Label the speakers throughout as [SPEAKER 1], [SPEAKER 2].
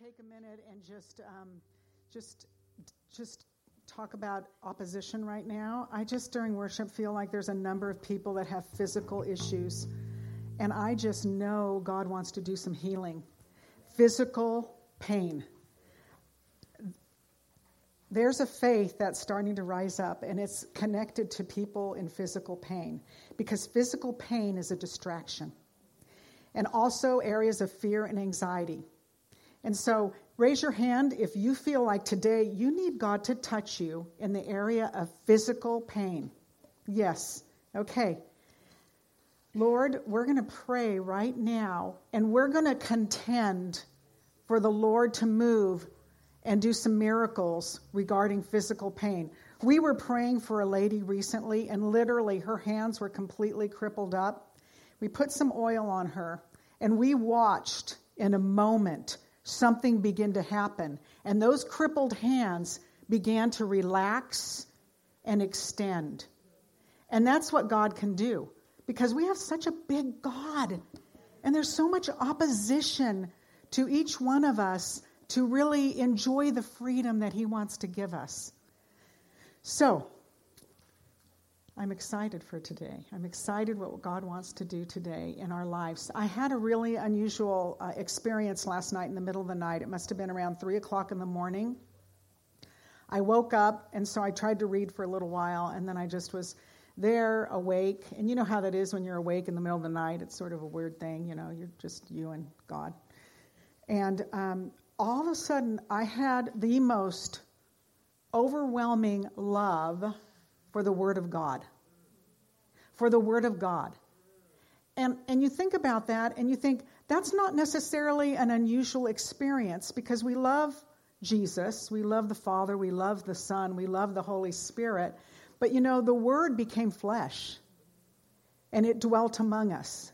[SPEAKER 1] take a minute and just, um, just, just talk about opposition right now. I just during worship feel like there's a number of people that have physical issues, and I just know God wants to do some healing. Physical pain. There's a faith that's starting to rise up, and it's connected to people in physical pain because physical pain is a distraction. And also areas of fear and anxiety. And so raise your hand if you feel like today you need God to touch you in the area of physical pain. Yes. Okay. Lord, we're going to pray right now and we're going to contend for the Lord to move and do some miracles regarding physical pain. We were praying for a lady recently and literally her hands were completely crippled up. We put some oil on her and we watched in a moment something began to happen. And those crippled hands began to relax and extend. And that's what God can do because we have such a big God. And there's so much opposition to each one of us to really enjoy the freedom that He wants to give us. So, I'm excited for today. I'm excited what God wants to do today in our lives. I had a really unusual uh, experience last night in the middle of the night. It must have been around 3 o'clock in the morning. I woke up, and so I tried to read for a little while, and then I just was there awake. And you know how that is when you're awake in the middle of the night. It's sort of a weird thing, you know, you're just you and God. And um, all of a sudden, I had the most overwhelming love for the Word of God. For the Word of God. And, and you think about that and you think that's not necessarily an unusual experience because we love Jesus, we love the Father, we love the Son, we love the Holy Spirit. But you know, the Word became flesh and it dwelt among us.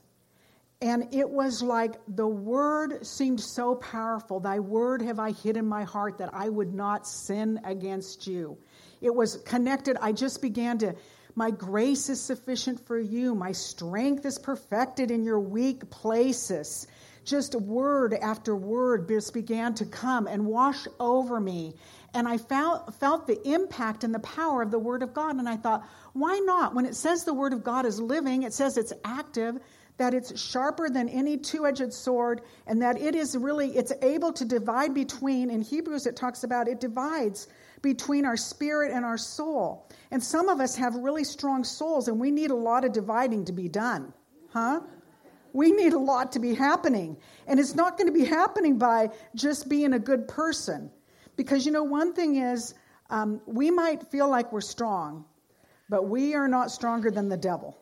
[SPEAKER 1] And it was like the word seemed so powerful. Thy word have I hid in my heart that I would not sin against you. It was connected. I just began to, my grace is sufficient for you. My strength is perfected in your weak places. Just word after word just began to come and wash over me. And I felt, felt the impact and the power of the Word of God. And I thought, why not? When it says the Word of God is living, it says it's active, that it's sharper than any two-edged sword, and that it is really, it's able to divide between, in Hebrews it talks about it divides between our spirit and our soul. And some of us have really strong souls, and we need a lot of dividing to be done. Huh? We need a lot to be happening. And it's not going to be happening by just being a good person. Because, you know, one thing is, um, we might feel like we're strong, but we are not stronger than the devil.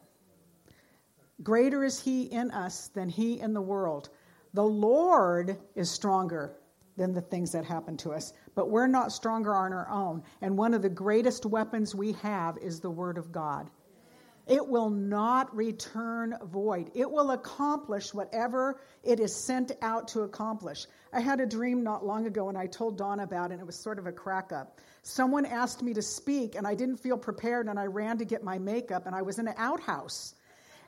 [SPEAKER 1] Greater is he in us than he in the world. The Lord is stronger than the things that happen to us. But we're not stronger on our own. And one of the greatest weapons we have is the Word of God. It will not return void. It will accomplish whatever it is sent out to accomplish. I had a dream not long ago and I told Dawn about it, and it was sort of a crack up. Someone asked me to speak, and I didn't feel prepared, and I ran to get my makeup, and I was in an outhouse.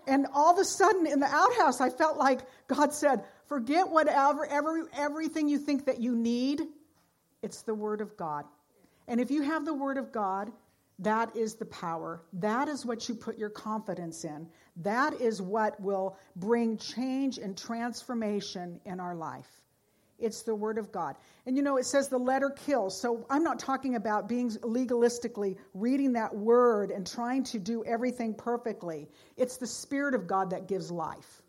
[SPEAKER 1] And all of a sudden, in the outhouse, I felt like God said, Forget whatever, every, everything you think that you need. It's the Word of God. And if you have the Word of God, that is the power. That is what you put your confidence in. That is what will bring change and transformation in our life. It's the Word of God. And you know, it says the letter kills. So I'm not talking about being legalistically reading that Word and trying to do everything perfectly. It's the Spirit of God that gives life.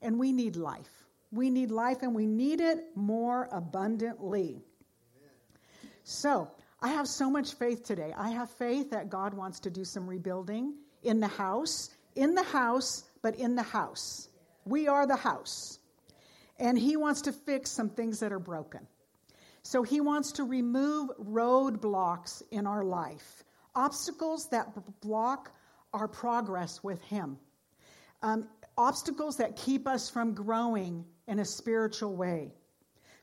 [SPEAKER 1] And we need life. We need life and we need it more abundantly. So, I have so much faith today. I have faith that God wants to do some rebuilding in the house, in the house, but in the house. We are the house. And He wants to fix some things that are broken. So, He wants to remove roadblocks in our life, obstacles that block our progress with Him, um, obstacles that keep us from growing in a spiritual way.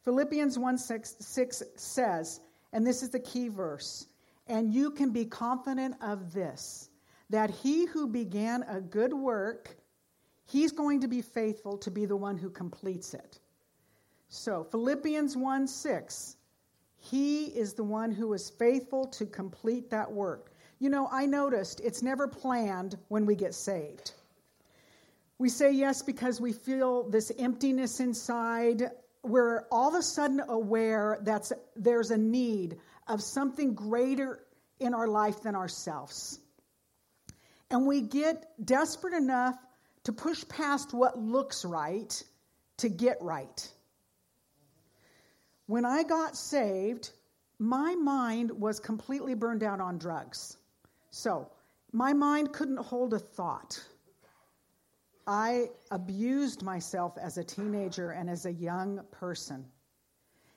[SPEAKER 1] Philippians 1 6, 6 says, and this is the key verse, and you can be confident of this, that he who began a good work, he's going to be faithful to be the one who completes it. So, Philippians 1 6, he is the one who is faithful to complete that work. You know, I noticed it's never planned when we get saved. We say yes because we feel this emptiness inside. We're all of a sudden aware that there's a need of something greater in our life than ourselves. And we get desperate enough to push past what looks right to get right. When I got saved, my mind was completely burned out on drugs. So, my mind couldn't hold a thought. I abused myself as a teenager and as a young person.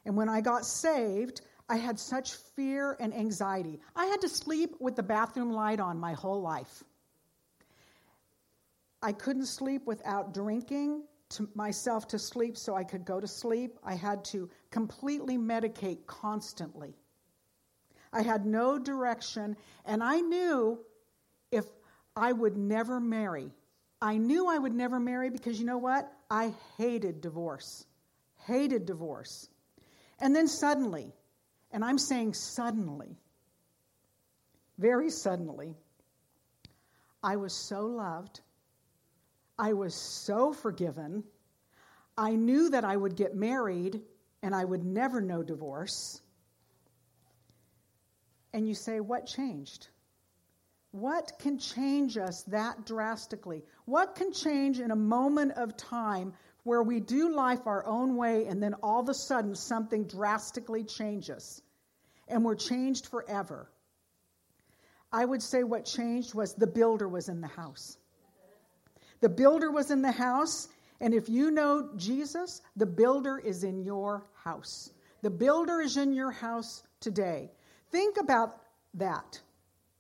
[SPEAKER 1] And when I got saved, I had such fear and anxiety. I had to sleep with the bathroom light on my whole life. I couldn't sleep without drinking to myself to sleep so I could go to sleep. I had to completely medicate constantly. I had no direction, and I knew if I would never marry. I knew I would never marry because you know what? I hated divorce. Hated divorce. And then suddenly, and I'm saying suddenly, very suddenly, I was so loved I was so forgiven. I knew that I would get married and I would never know divorce. And you say, What changed? What can change us that drastically? What can change in a moment of time where we do life our own way and then all of a sudden something drastically changes and we're changed forever? I would say what changed was the builder was in the house. The builder was in the house, and if you know Jesus, the builder is in your house. The builder is in your house today. Think about that.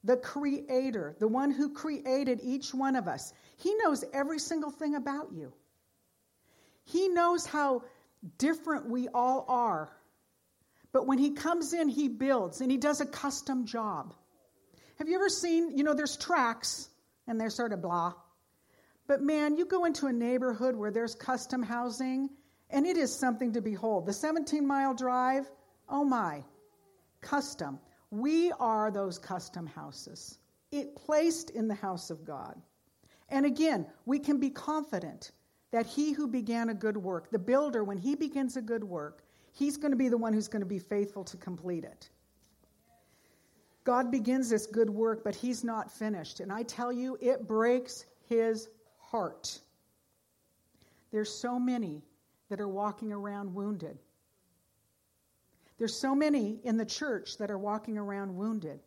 [SPEAKER 1] The creator, the one who created each one of us, he knows every single thing about you. He knows how different we all are. But when he comes in, he builds and he does a custom job. Have you ever seen, you know, there's tracks and they're sort of blah. But man, you go into a neighborhood where there's custom housing, and it is something to behold. The 17 mile drive, oh my, custom. We are those custom houses, it placed in the house of God. And again, we can be confident that he who began a good work, the builder, when he begins a good work, he's going to be the one who's going to be faithful to complete it. God begins this good work, but he's not finished. And I tell you, it breaks his heart. There's so many that are walking around wounded. There's so many in the church that are walking around wounded.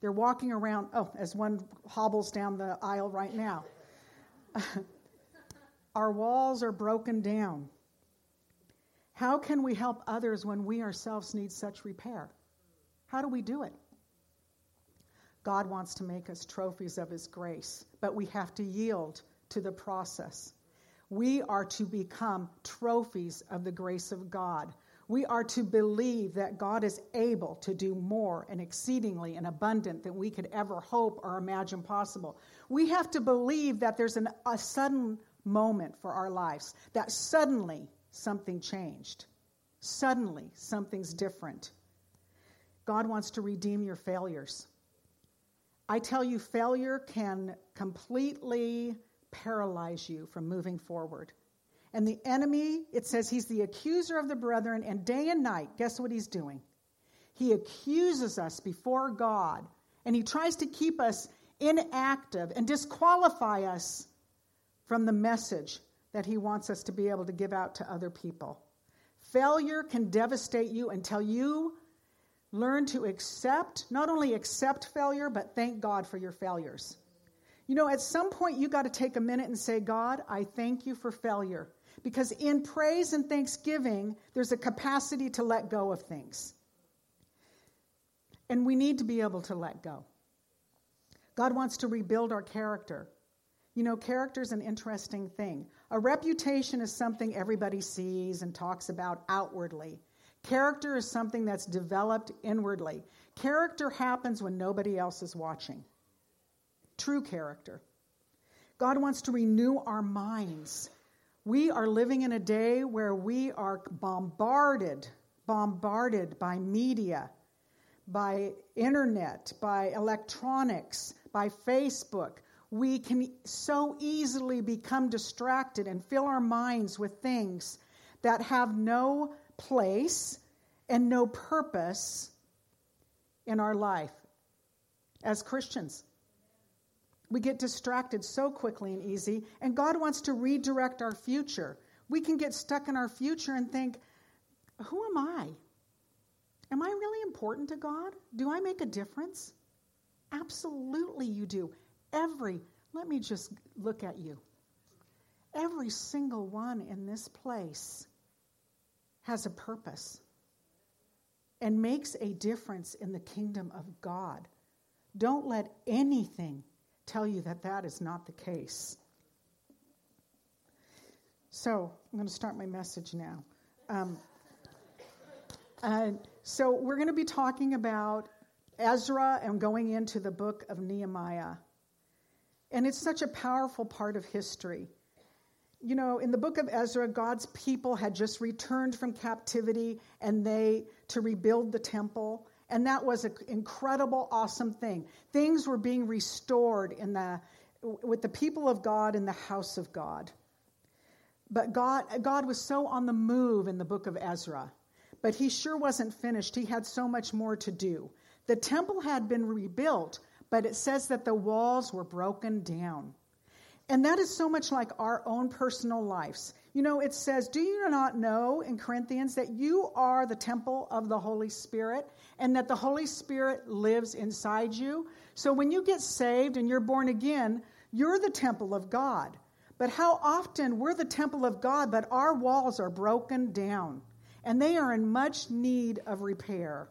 [SPEAKER 1] They're walking around, oh, as one hobbles down the aisle right now. Our walls are broken down. How can we help others when we ourselves need such repair? How do we do it? God wants to make us trophies of His grace, but we have to yield to the process. We are to become trophies of the grace of God. We are to believe that God is able to do more and exceedingly and abundant than we could ever hope or imagine possible. We have to believe that there's an, a sudden moment for our lives, that suddenly something changed. Suddenly something's different. God wants to redeem your failures. I tell you, failure can completely paralyze you from moving forward. And the enemy, it says he's the accuser of the brethren, and day and night, guess what he's doing? He accuses us before God, and he tries to keep us inactive and disqualify us from the message that he wants us to be able to give out to other people. Failure can devastate you until you learn to accept, not only accept failure, but thank God for your failures. You know, at some point, you got to take a minute and say, God, I thank you for failure. Because in praise and thanksgiving, there's a capacity to let go of things. And we need to be able to let go. God wants to rebuild our character. You know, character is an interesting thing. A reputation is something everybody sees and talks about outwardly. Character is something that's developed inwardly. Character happens when nobody else is watching true character. God wants to renew our minds. We are living in a day where we are bombarded, bombarded by media, by internet, by electronics, by Facebook. We can so easily become distracted and fill our minds with things that have no place and no purpose in our life as Christians. We get distracted so quickly and easy, and God wants to redirect our future. We can get stuck in our future and think, Who am I? Am I really important to God? Do I make a difference? Absolutely, you do. Every, let me just look at you. Every single one in this place has a purpose and makes a difference in the kingdom of God. Don't let anything tell you that that is not the case. So, I'm going to start my message now. Um, uh, so, we're going to be talking about Ezra and going into the book of Nehemiah. And it's such a powerful part of history. You know, in the book of Ezra, God's people had just returned from captivity and they to rebuild the temple. And that was an incredible, awesome thing. Things were being restored in the, with the people of God in the house of God. But God, God was so on the move in the book of Ezra. But he sure wasn't finished. He had so much more to do. The temple had been rebuilt, but it says that the walls were broken down. And that is so much like our own personal lives. You know, it says, Do you not know in Corinthians that you are the temple of the Holy Spirit and that the Holy Spirit lives inside you? So when you get saved and you're born again, you're the temple of God. But how often we're the temple of God, but our walls are broken down and they are in much need of repair.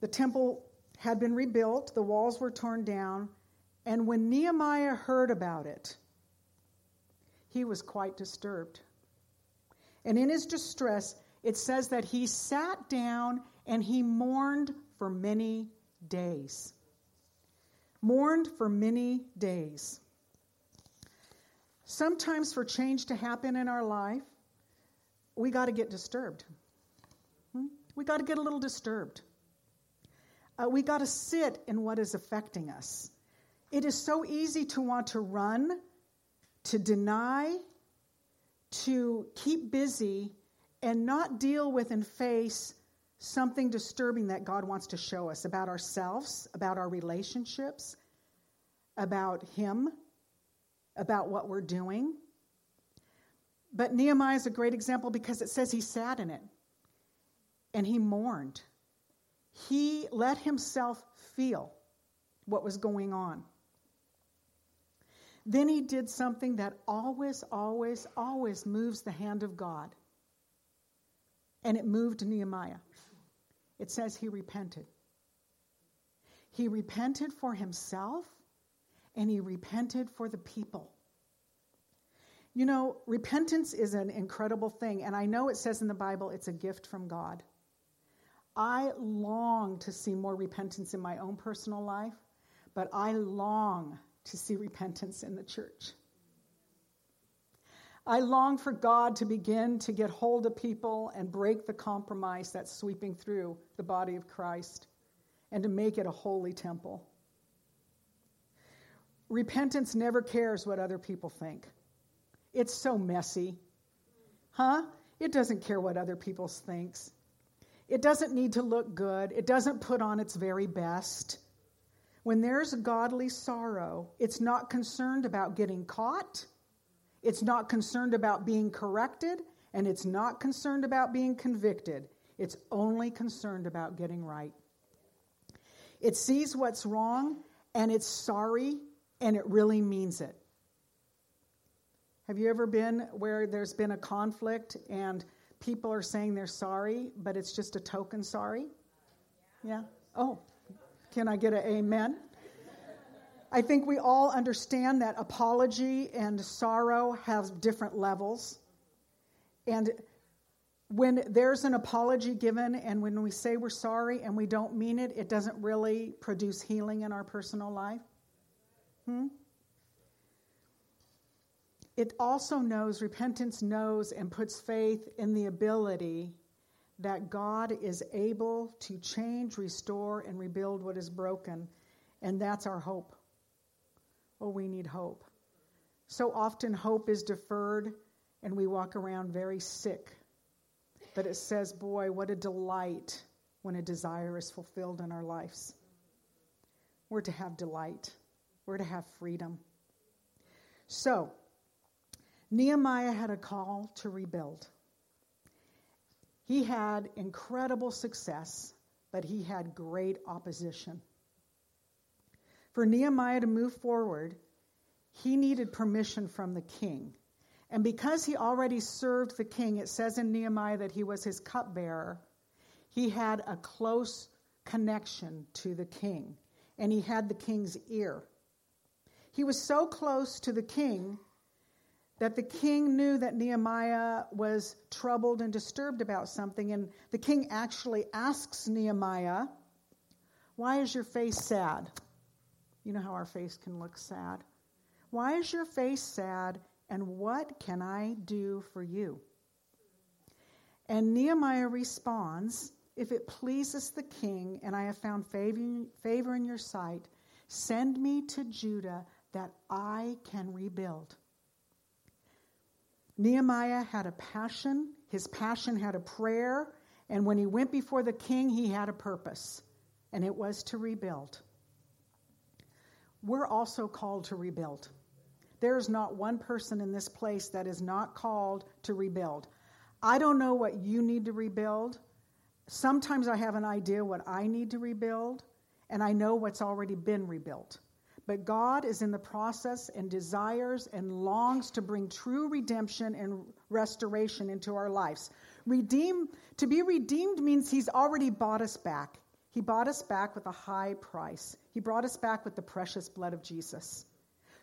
[SPEAKER 1] The temple had been rebuilt, the walls were torn down, and when Nehemiah heard about it, he was quite disturbed. And in his distress, it says that he sat down and he mourned for many days. Mourned for many days. Sometimes, for change to happen in our life, we got to get disturbed. Hmm? We got to get a little disturbed. Uh, we got to sit in what is affecting us. It is so easy to want to run, to deny, to keep busy, and not deal with and face something disturbing that God wants to show us about ourselves, about our relationships, about Him, about what we're doing. But Nehemiah is a great example because it says he sat in it and he mourned he let himself feel what was going on. Then he did something that always, always, always moves the hand of God. And it moved Nehemiah. It says he repented. He repented for himself and he repented for the people. You know, repentance is an incredible thing. And I know it says in the Bible it's a gift from God. I long to see more repentance in my own personal life, but I long to see repentance in the church. I long for God to begin to get hold of people and break the compromise that's sweeping through the body of Christ and to make it a holy temple. Repentance never cares what other people think. It's so messy. Huh? It doesn't care what other people thinks. It doesn't need to look good, it doesn't put on its very best. When there's godly sorrow, it's not concerned about getting caught, it's not concerned about being corrected, and it's not concerned about being convicted. It's only concerned about getting right. It sees what's wrong and it's sorry and it really means it. Have you ever been where there's been a conflict and people are saying they're sorry, but it's just a token sorry? Yeah? Oh, can I get an amen? I think we all understand that apology and sorrow have different levels. And when there's an apology given and when we say we're sorry and we don't mean it, it doesn't really produce healing in our personal life. Hmm? It also knows, repentance knows and puts faith in the ability that God is able to change, restore, and rebuild what is broken. And that's our hope. Oh, we need hope. So often, hope is deferred, and we walk around very sick. But it says, boy, what a delight when a desire is fulfilled in our lives. We're to have delight, we're to have freedom. So, Nehemiah had a call to rebuild. He had incredible success, but he had great opposition. For Nehemiah to move forward, he needed permission from the king. And because he already served the king, it says in Nehemiah that he was his cupbearer, he had a close connection to the king, and he had the king's ear. He was so close to the king that the king knew that Nehemiah was troubled and disturbed about something. And the king actually asks Nehemiah, Why is your face sad? You know how our face can look sad. Why is your face sad, and what can I do for you? And Nehemiah responds, If it pleases the king, and I have found favor in your sight, send me to Judah that I can rebuild. Nehemiah had a passion, his passion had a prayer, and when he went before the king, he had a purpose, and it was to rebuild. We're also called to rebuild. There is not one person in this place that is not called to rebuild. I don't know what you need to rebuild. Sometimes I have an idea what I need to rebuild, and I know what's already been rebuilt. But God is in the process and desires and longs to bring true redemption and restoration into our lives. Redeem, to be redeemed means He's already bought us back. He bought us back with a high price. He brought us back with the precious blood of Jesus.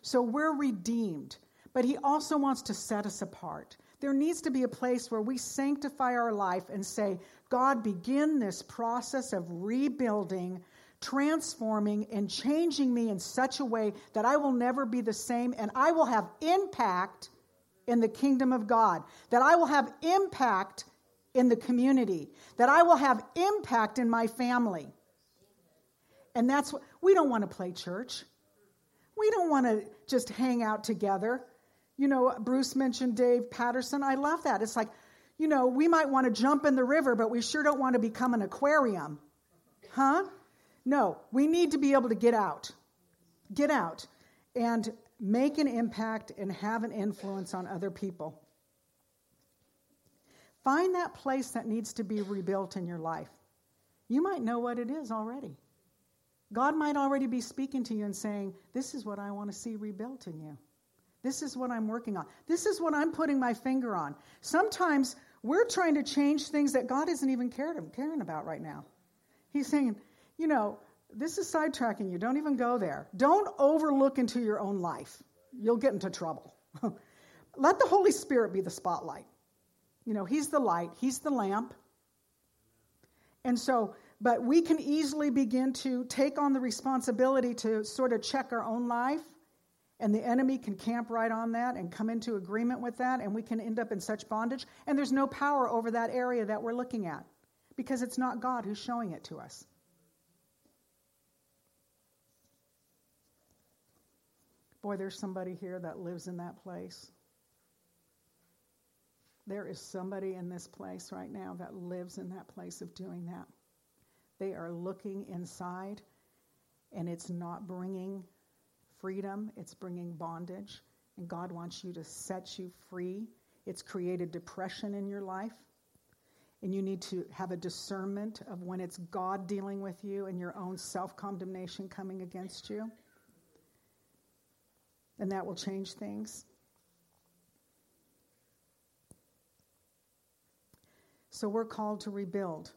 [SPEAKER 1] So we're redeemed, but He also wants to set us apart. There needs to be a place where we sanctify our life and say, God, begin this process of rebuilding transforming and changing me in such a way that I will never be the same and I will have impact in the kingdom of God, that I will have impact in the community, that I will have impact in my family. And that's what we don't want to play church. We don't want to just hang out together. You know, Bruce mentioned Dave Patterson. I love that. It's like, you know, we might want to jump in the river, but we sure don't want to become an aquarium. Huh? No, we need to be able to get out. Get out and make an impact and have an influence on other people. Find that place that needs to be rebuilt in your life. You might know what it is already. God might already be speaking to you and saying, This is what I want to see rebuilt in you. This is what I'm working on. This is what I'm putting my finger on. Sometimes we're trying to change things that God isn't even caring about right now. He's saying, you know, this is sidetracking you. Don't even go there. Don't overlook into your own life. You'll get into trouble. Let the Holy Spirit be the spotlight. You know, He's the light, He's the lamp. And so, but we can easily begin to take on the responsibility to sort of check our own life. And the enemy can camp right on that and come into agreement with that, and we can end up in such bondage. And there's no power over that area that we're looking at because it's not God who's showing it to us. Boy, there's somebody here that lives in that place. There is somebody in this place right now that lives in that place of doing that. They are looking inside, and it's not bringing freedom, it's bringing bondage. And God wants you to set you free. It's created depression in your life. And you need to have a discernment of when it's God dealing with you and your own self condemnation coming against you and that will change things. So we're called to rebuild.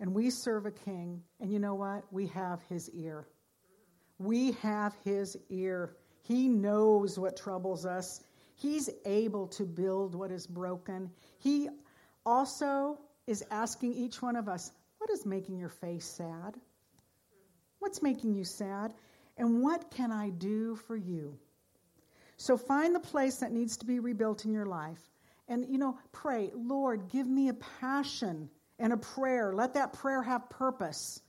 [SPEAKER 1] And we serve a king, and you know what? We have his ear. We have his ear. He knows what troubles us. He's able to build what is broken. He also is asking each one of us, What is making your face sad? What's making you sad? And what can I do for you? So find the place that needs to be rebuilt in your life. And, you know, pray, Lord, give me a passion and a prayer. Let that prayer have purpose.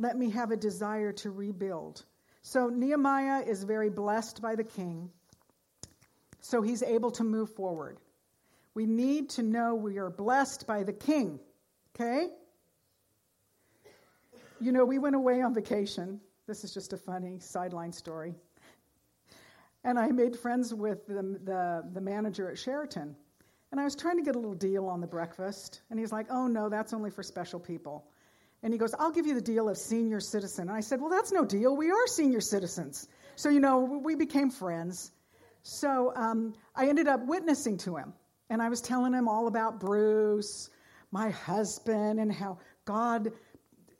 [SPEAKER 1] Let me have a desire to rebuild. So Nehemiah is very blessed by the king, so he's able to move forward. We need to know we are blessed by the king, okay? You know, we went away on vacation. This is just a funny sideline story. And I made friends with the, the, the manager at Sheraton. And I was trying to get a little deal on the breakfast. And he's like, oh, no, that's only for special people. And he goes, I'll give you the deal of senior citizen. And I said, well, that's no deal. We are senior citizens. So, you know, we became friends. So um, I ended up witnessing to him. And I was telling him all about Bruce, my husband, and how God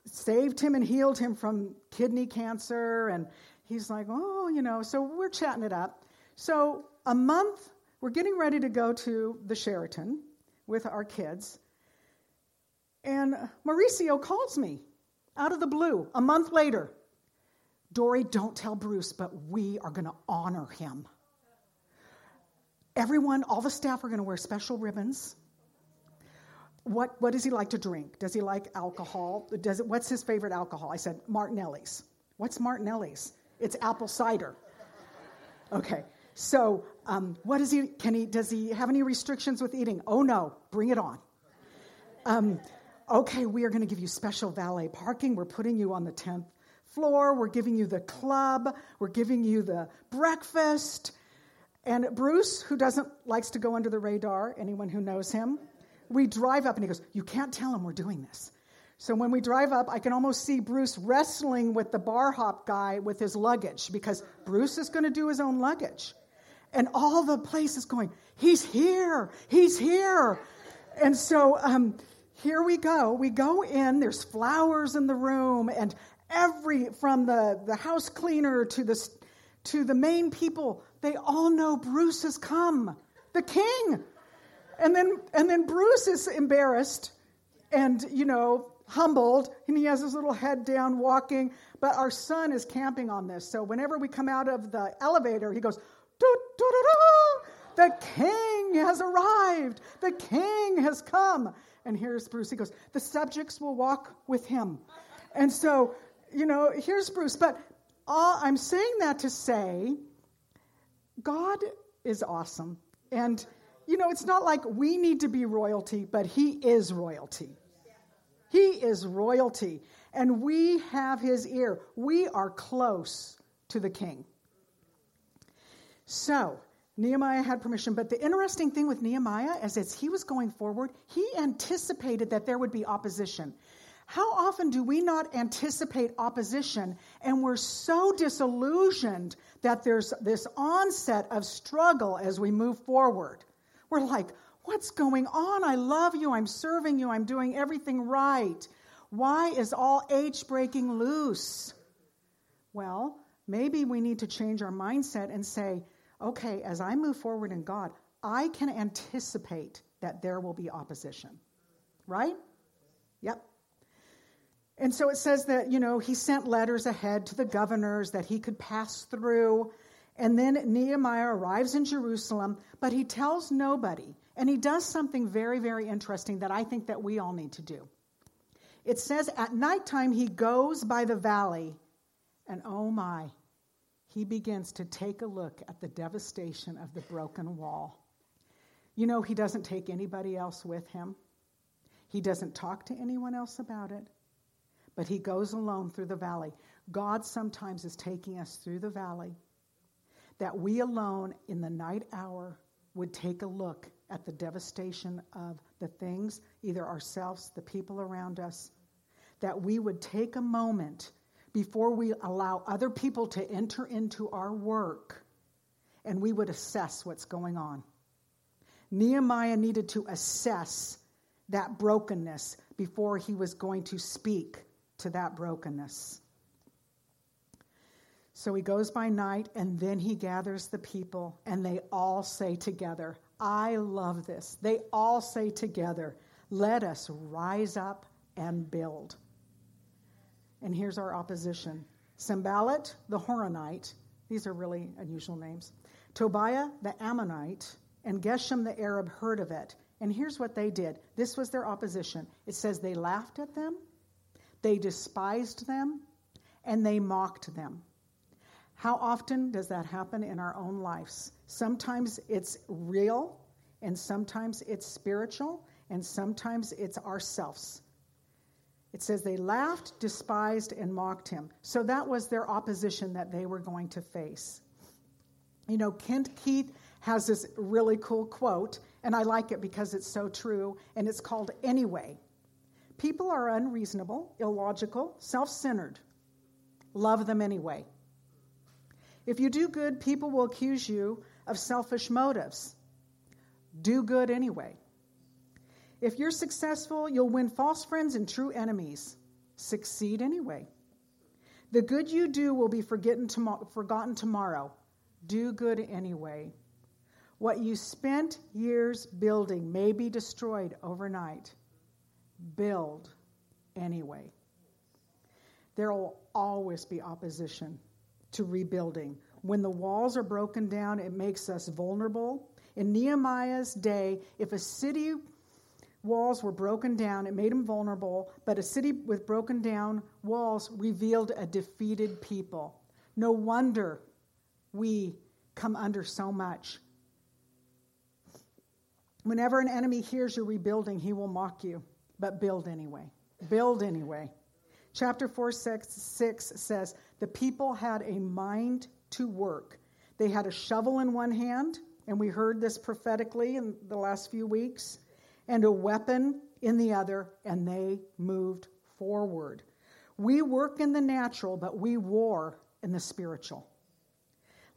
[SPEAKER 1] saved him and healed him from kidney cancer. And he's like, oh, you know, so we're chatting it up. So a month we're getting ready to go to the Sheraton with our kids. And Mauricio calls me out of the blue a month later. Dory, don't tell Bruce, but we are going to honor him. Everyone, all the staff are going to wear special ribbons. What, what does he like to drink? Does he like alcohol? Does it, what's his favorite alcohol? I said, Martinelli's. What's Martinelli's? It's apple cider. Okay. So, um, what does he? Can he? Does he have any restrictions with eating? Oh no, bring it on. Um, okay, we are going to give you special valet parking. We're putting you on the tenth floor. We're giving you the club. We're giving you the breakfast. And Bruce, who doesn't likes to go under the radar, anyone who knows him, we drive up and he goes, "You can't tell him we're doing this." So when we drive up, I can almost see Bruce wrestling with the bar hop guy with his luggage because Bruce is going to do his own luggage. And all the place is going, He's here, He's here. And so um, here we go. We go in, there's flowers in the room, and every, from the, the house cleaner to the, to the main people, they all know Bruce has come, the king. And then, and then Bruce is embarrassed and, you know, humbled, and he has his little head down walking. But our son is camping on this. So whenever we come out of the elevator, he goes, the king has arrived. The king has come. And here's Bruce. He goes, The subjects will walk with him. And so, you know, here's Bruce. But all, I'm saying that to say, God is awesome. And, you know, it's not like we need to be royalty, but he is royalty. He is royalty. And we have his ear. We are close to the king. So, Nehemiah had permission, but the interesting thing with Nehemiah is as he was going forward, he anticipated that there would be opposition. How often do we not anticipate opposition and we're so disillusioned that there's this onset of struggle as we move forward? We're like, what's going on? I love you. I'm serving you. I'm doing everything right. Why is all H breaking loose? Well, maybe we need to change our mindset and say, okay, as I move forward in God, I can anticipate that there will be opposition. Right? Yep. And so it says that, you know, he sent letters ahead to the governors that he could pass through. And then Nehemiah arrives in Jerusalem, but he tells nobody. And he does something very, very interesting that I think that we all need to do. It says at nighttime he goes by the valley, and oh my, he begins to take a look at the devastation of the broken wall. You know, he doesn't take anybody else with him, he doesn't talk to anyone else about it, but he goes alone through the valley. God sometimes is taking us through the valley that we alone in the night hour would take a look at the devastation of the things, either ourselves, the people around us, that we would take a moment before we allow other people to enter into our work and we would assess what's going on. Nehemiah needed to assess that brokenness before he was going to speak to that brokenness. So he goes by night and then he gathers the people and they all say together, I love this. They all say together, let us rise up and build. And here's our opposition Sanballat, the Horonite, these are really unusual names, Tobiah the Ammonite and Geshem the Arab heard of it. And here's what they did this was their opposition. It says they laughed at them, they despised them, and they mocked them. How often does that happen in our own lives? Sometimes it's real, and sometimes it's spiritual, and sometimes it's ourselves. It says they laughed, despised, and mocked him. So that was their opposition that they were going to face. You know, Kent Keith has this really cool quote, and I like it because it's so true, and it's called Anyway. People are unreasonable, illogical, self centered. Love them anyway. If you do good, people will accuse you of selfish motives. Do good anyway. If you're successful, you'll win false friends and true enemies. Succeed anyway. The good you do will be forgotten tomorrow. Do good anyway. What you spent years building may be destroyed overnight. Build anyway. There will always be opposition to rebuilding. When the walls are broken down, it makes us vulnerable. In Nehemiah's day, if a city walls were broken down, it made them vulnerable, but a city with broken down walls revealed a defeated people. No wonder we come under so much. Whenever an enemy hears you're rebuilding, he will mock you, but build anyway. Build anyway. Chapter 4, 6, 6 says, The people had a mind to work. They had a shovel in one hand, and we heard this prophetically in the last few weeks, and a weapon in the other, and they moved forward. We work in the natural, but we war in the spiritual.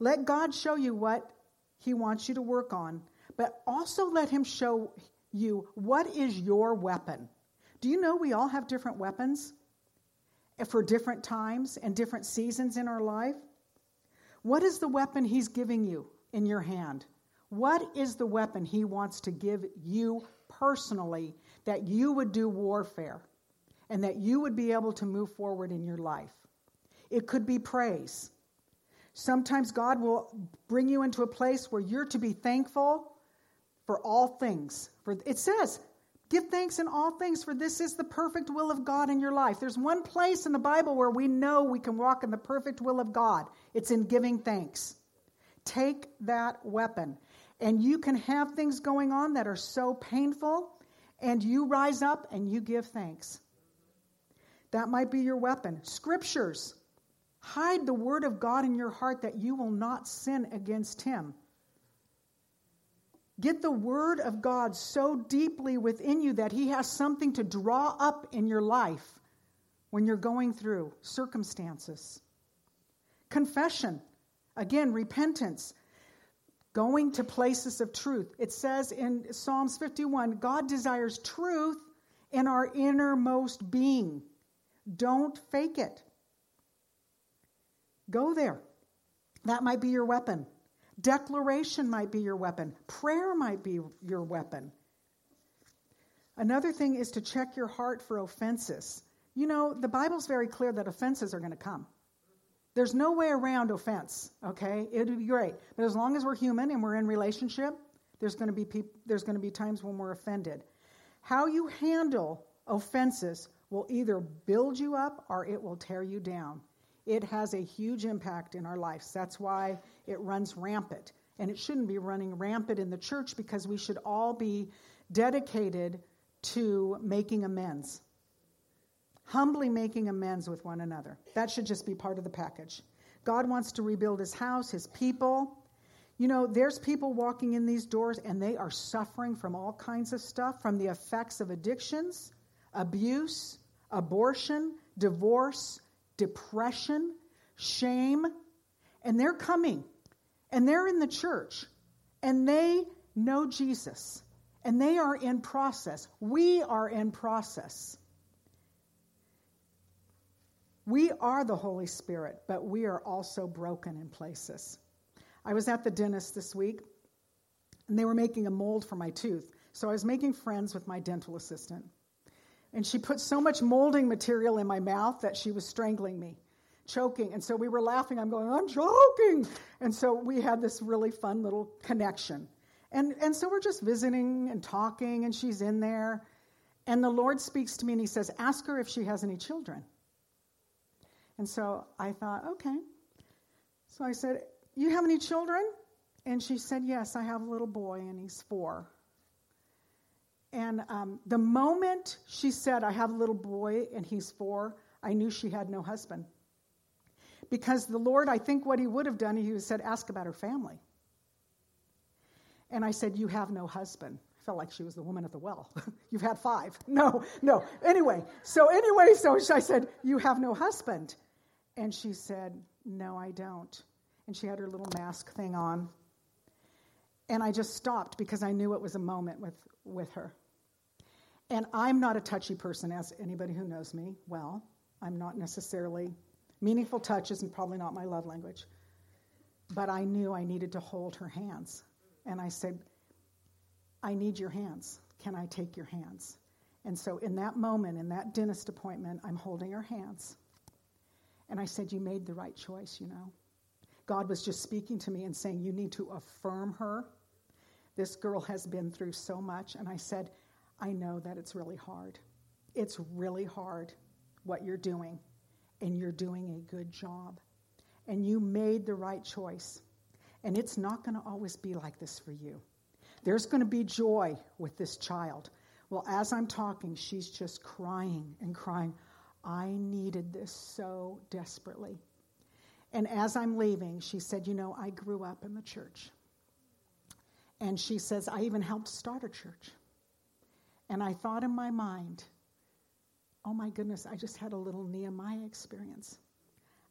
[SPEAKER 1] Let God show you what He wants you to work on, but also let Him show you what is your weapon. Do you know we all have different weapons for different times and different seasons in our life? What is the weapon He's giving you in your hand? What is the weapon He wants to give you personally that you would do warfare and that you would be able to move forward in your life? It could be praise. Sometimes God will bring you into a place where you're to be thankful for all things. For it says, give thanks in all things for this is the perfect will of God in your life. There's one place in the Bible where we know we can walk in the perfect will of God. It's in giving thanks. Take that weapon and you can have things going on that are so painful and you rise up and you give thanks. That might be your weapon. Scriptures. Hide the word of God in your heart that you will not sin against him. Get the word of God so deeply within you that he has something to draw up in your life when you're going through circumstances. Confession. Again, repentance. Going to places of truth. It says in Psalms 51 God desires truth in our innermost being. Don't fake it. Go there. That might be your weapon. Declaration might be your weapon. Prayer might be your weapon. Another thing is to check your heart for offenses. You know, the Bible's very clear that offenses are going to come. There's no way around offense, okay? It would be great. But as long as we're human and we're in relationship, there's going to be peop- there's going to be times when we're offended. How you handle offenses will either build you up or it will tear you down it has a huge impact in our lives. That's why it runs rampant. And it shouldn't be running rampant in the church because we should all be dedicated to making amends, humbly making amends with one another. That should just be part of the package. God wants to rebuild his house, his people. You know, there's people walking in these doors and they are suffering from all kinds of stuff from the effects of addictions, abuse, abortion, divorce, depression, shame, and they're coming and they're in the church and they know Jesus and they are in process. We are in process. We are the Holy Spirit, but we are also broken in places. I was at the dentist this week and they were making a mold for my tooth. So I was making friends with my dental assistant. And she put so much molding material in my mouth that she was strangling me. choking. And so we were laughing. I'm going, I'm choking. And so we had this really fun little connection. And, and so we're just visiting and talking, and she's in there. And the Lord speaks to me and he says, Ask her if she has any children. And so I thought, okay. So I said, You have any children? And she said, Yes, I have a little boy, and he's four. And um, the moment she said, I have a little boy and he's four, I knew she had no husband. Because the Lord, I think what he would have done, he would have said, Ask about her family. And I said, You have no husband. I felt like she was the woman at the well. You've had five. No, no. Anyway, so anyway, so I said, You have no husband. And she said, No, I don't. And she had her little mask thing on. And I just stopped because I knew it was a moment with, with her. And I'm not a touchy person, as anybody who knows me well. I'm not necessarily, meaningful touch isn't probably not my love language. But I knew I needed to hold her hands. And I said, I need your hands. Can I take your hands? And so in that moment, in that dentist appointment, I'm holding her hands. And I said, You made the right choice, you know. God was just speaking to me and saying, You need to affirm her. This girl has been through so much. And I said, I know that it's really hard. It's really hard what you're doing, and you're doing a good job. And you made the right choice. And it's not going to always be like this for you. There's going to be joy with this child. Well, as I'm talking, she's just crying and crying. I needed this so desperately. And as I'm leaving, she said, You know, I grew up in the church. And she says, I even helped start a church. And I thought in my mind, oh my goodness, I just had a little Nehemiah experience.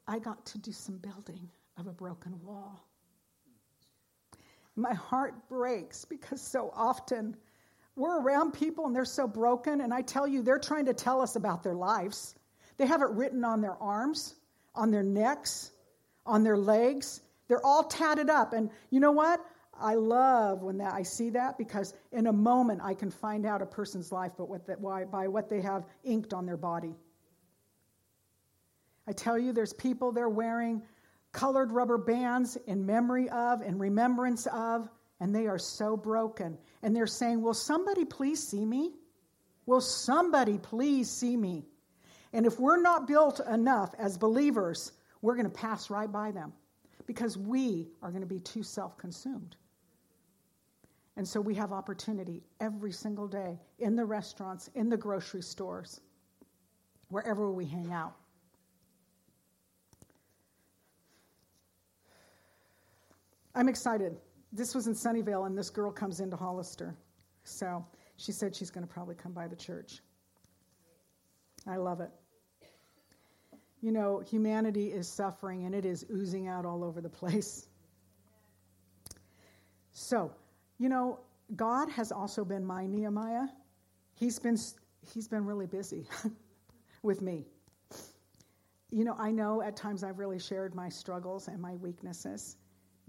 [SPEAKER 1] I got to do some building of a broken wall. My heart breaks because so often we're around people and they're so broken, and I tell you, they're trying to tell us about their lives. They have it written on their arms, on their necks, on their legs. They're all tatted up. And you know what? I love when that, I see that because in a moment I can find out a person's life but what that, why, by what they have inked on their body. I tell you, there's people they're wearing colored rubber bands in memory of, in remembrance of, and they are so broken. And they're saying, Will somebody please see me? Will somebody please see me? And if we're not built enough as believers, we're going to pass right by them because we are going to be too self consumed. And so we have opportunity every single day in the restaurants, in the grocery stores, wherever we hang out. I'm excited. This was in Sunnyvale, and this girl comes into Hollister. So she said she's going to probably come by the church. I love it. You know, humanity is suffering and it is oozing out all over the place. So, you know, God has also been my Nehemiah. He's been, he's been really busy with me. You know, I know at times I've really shared my struggles and my weaknesses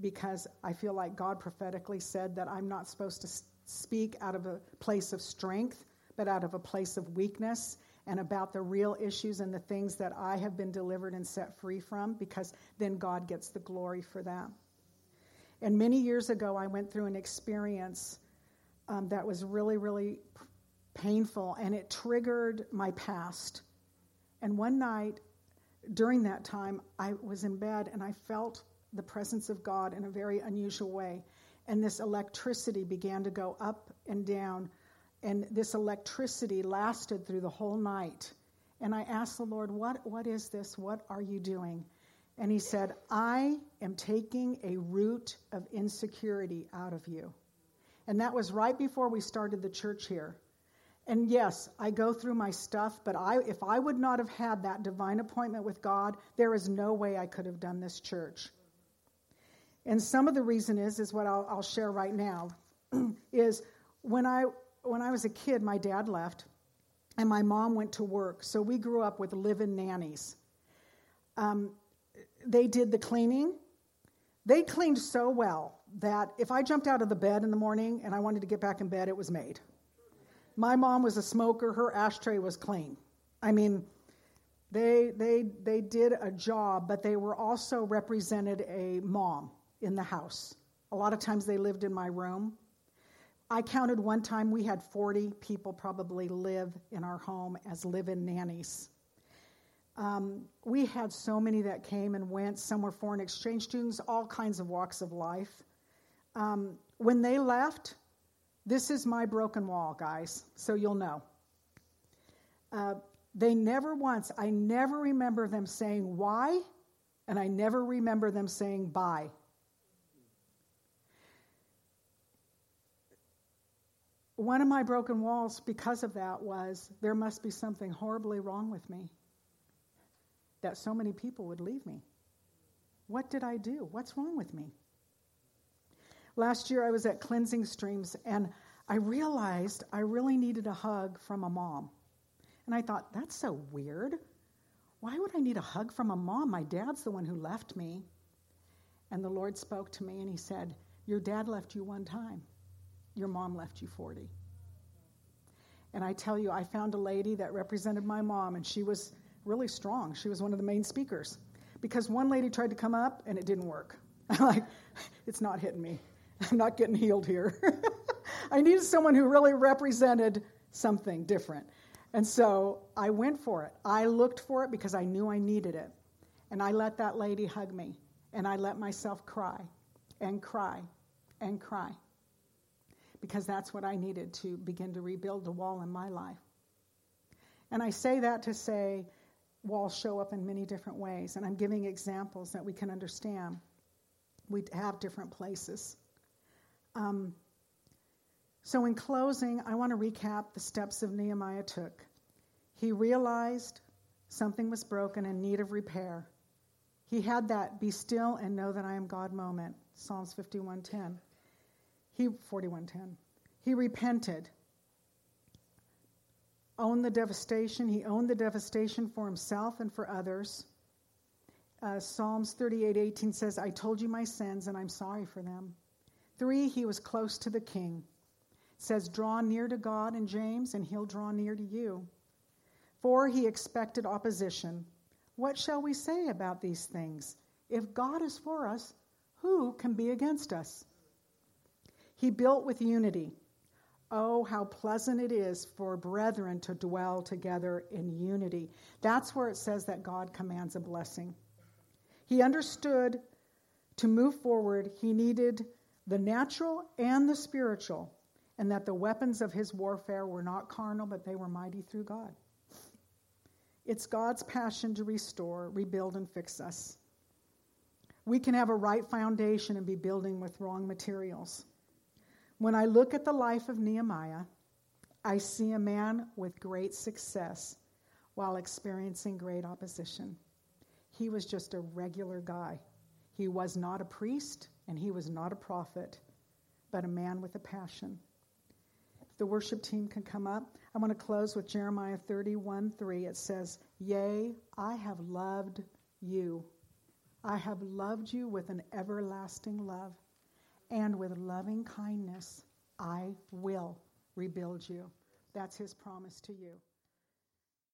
[SPEAKER 1] because I feel like God prophetically said that I'm not supposed to speak out of a place of strength, but out of a place of weakness and about the real issues and the things that I have been delivered and set free from because then God gets the glory for that. And many years ago, I went through an experience um, that was really, really painful, and it triggered my past. And one night during that time, I was in bed and I felt the presence of God in a very unusual way. And this electricity began to go up and down. And this electricity lasted through the whole night. And I asked the Lord, What, what is this? What are you doing? And he said, I am taking a root of insecurity out of you. And that was right before we started the church here. And yes, I go through my stuff, but I, if I would not have had that divine appointment with God, there is no way I could have done this church. And some of the reason is, is what I'll, I'll share right now, is when I, when I was a kid, my dad left, and my mom went to work. So we grew up with live-in nannies. Um, they did the cleaning. They cleaned so well that if I jumped out of the bed in the morning and I wanted to get back in bed, it was made. My mom was a smoker, her ashtray was clean. I mean, They, they, they did a job, but they were also represented a mom in the house. A lot of times they lived in my room. I counted one time we had 40 people probably live in our home as live in nannies. Um, we had so many that came and went. Some were foreign exchange students, all kinds of walks of life. Um, when they left, this is my broken wall, guys, so you'll know. Uh, they never once, I never remember them saying why, and I never remember them saying bye. One of my broken walls because of that was there must be something horribly wrong with me that so many people would leave me. What did I do? What's wrong with me? Last year I was at Cleansing Streams and I realized I really needed a hug from a mom. And I thought, that's so weird. Why would I need a hug from a mom? My dad's the one who left me. And the Lord spoke to me and He said, Your dad left you one time, your mom left you 40. And I tell you, I found a lady that represented my mom, and she was really strong. She was one of the main speakers. Because one lady tried to come up and it didn't work. I'm like, it's not hitting me. I'm not getting healed here. I needed someone who really represented something different. And so I went for it. I looked for it because I knew I needed it. And I let that lady hug me. And I let myself cry and cry and cry. Because that's what I needed to begin to rebuild the wall in my life. And I say that to say walls show up in many different ways. And I'm giving examples that we can understand. We have different places. Um, so, in closing, I want to recap the steps of Nehemiah took. He realized something was broken in need of repair. He had that be still and know that I am God moment, Psalms 51:10. He 41:10. He repented. Owned the devastation. He owned the devastation for himself and for others. Uh, Psalms 38:18 says, "I told you my sins and I'm sorry for them." Three, he was close to the king says, Draw near to God in James, and he'll draw near to you. For he expected opposition. What shall we say about these things? If God is for us, who can be against us? He built with unity. Oh, how pleasant it is for brethren to dwell together in unity. That's where it says that God commands a blessing. He understood to move forward, he needed the natural and the spiritual and that the weapons of his warfare were not carnal, but they were mighty through God. It's God's passion to restore, rebuild, and fix us. We can have a right foundation and be building with wrong materials. When I look at the life of Nehemiah, I see a man with great success while experiencing great opposition. He was just a regular guy. He was not a priest and he was not a prophet, but a man with a passion the worship team can come up. I want to close with Jeremiah 31 3. It says, Yea, I have loved you. I have loved you with an everlasting love, and with loving kindness I will rebuild you. That's his promise to you.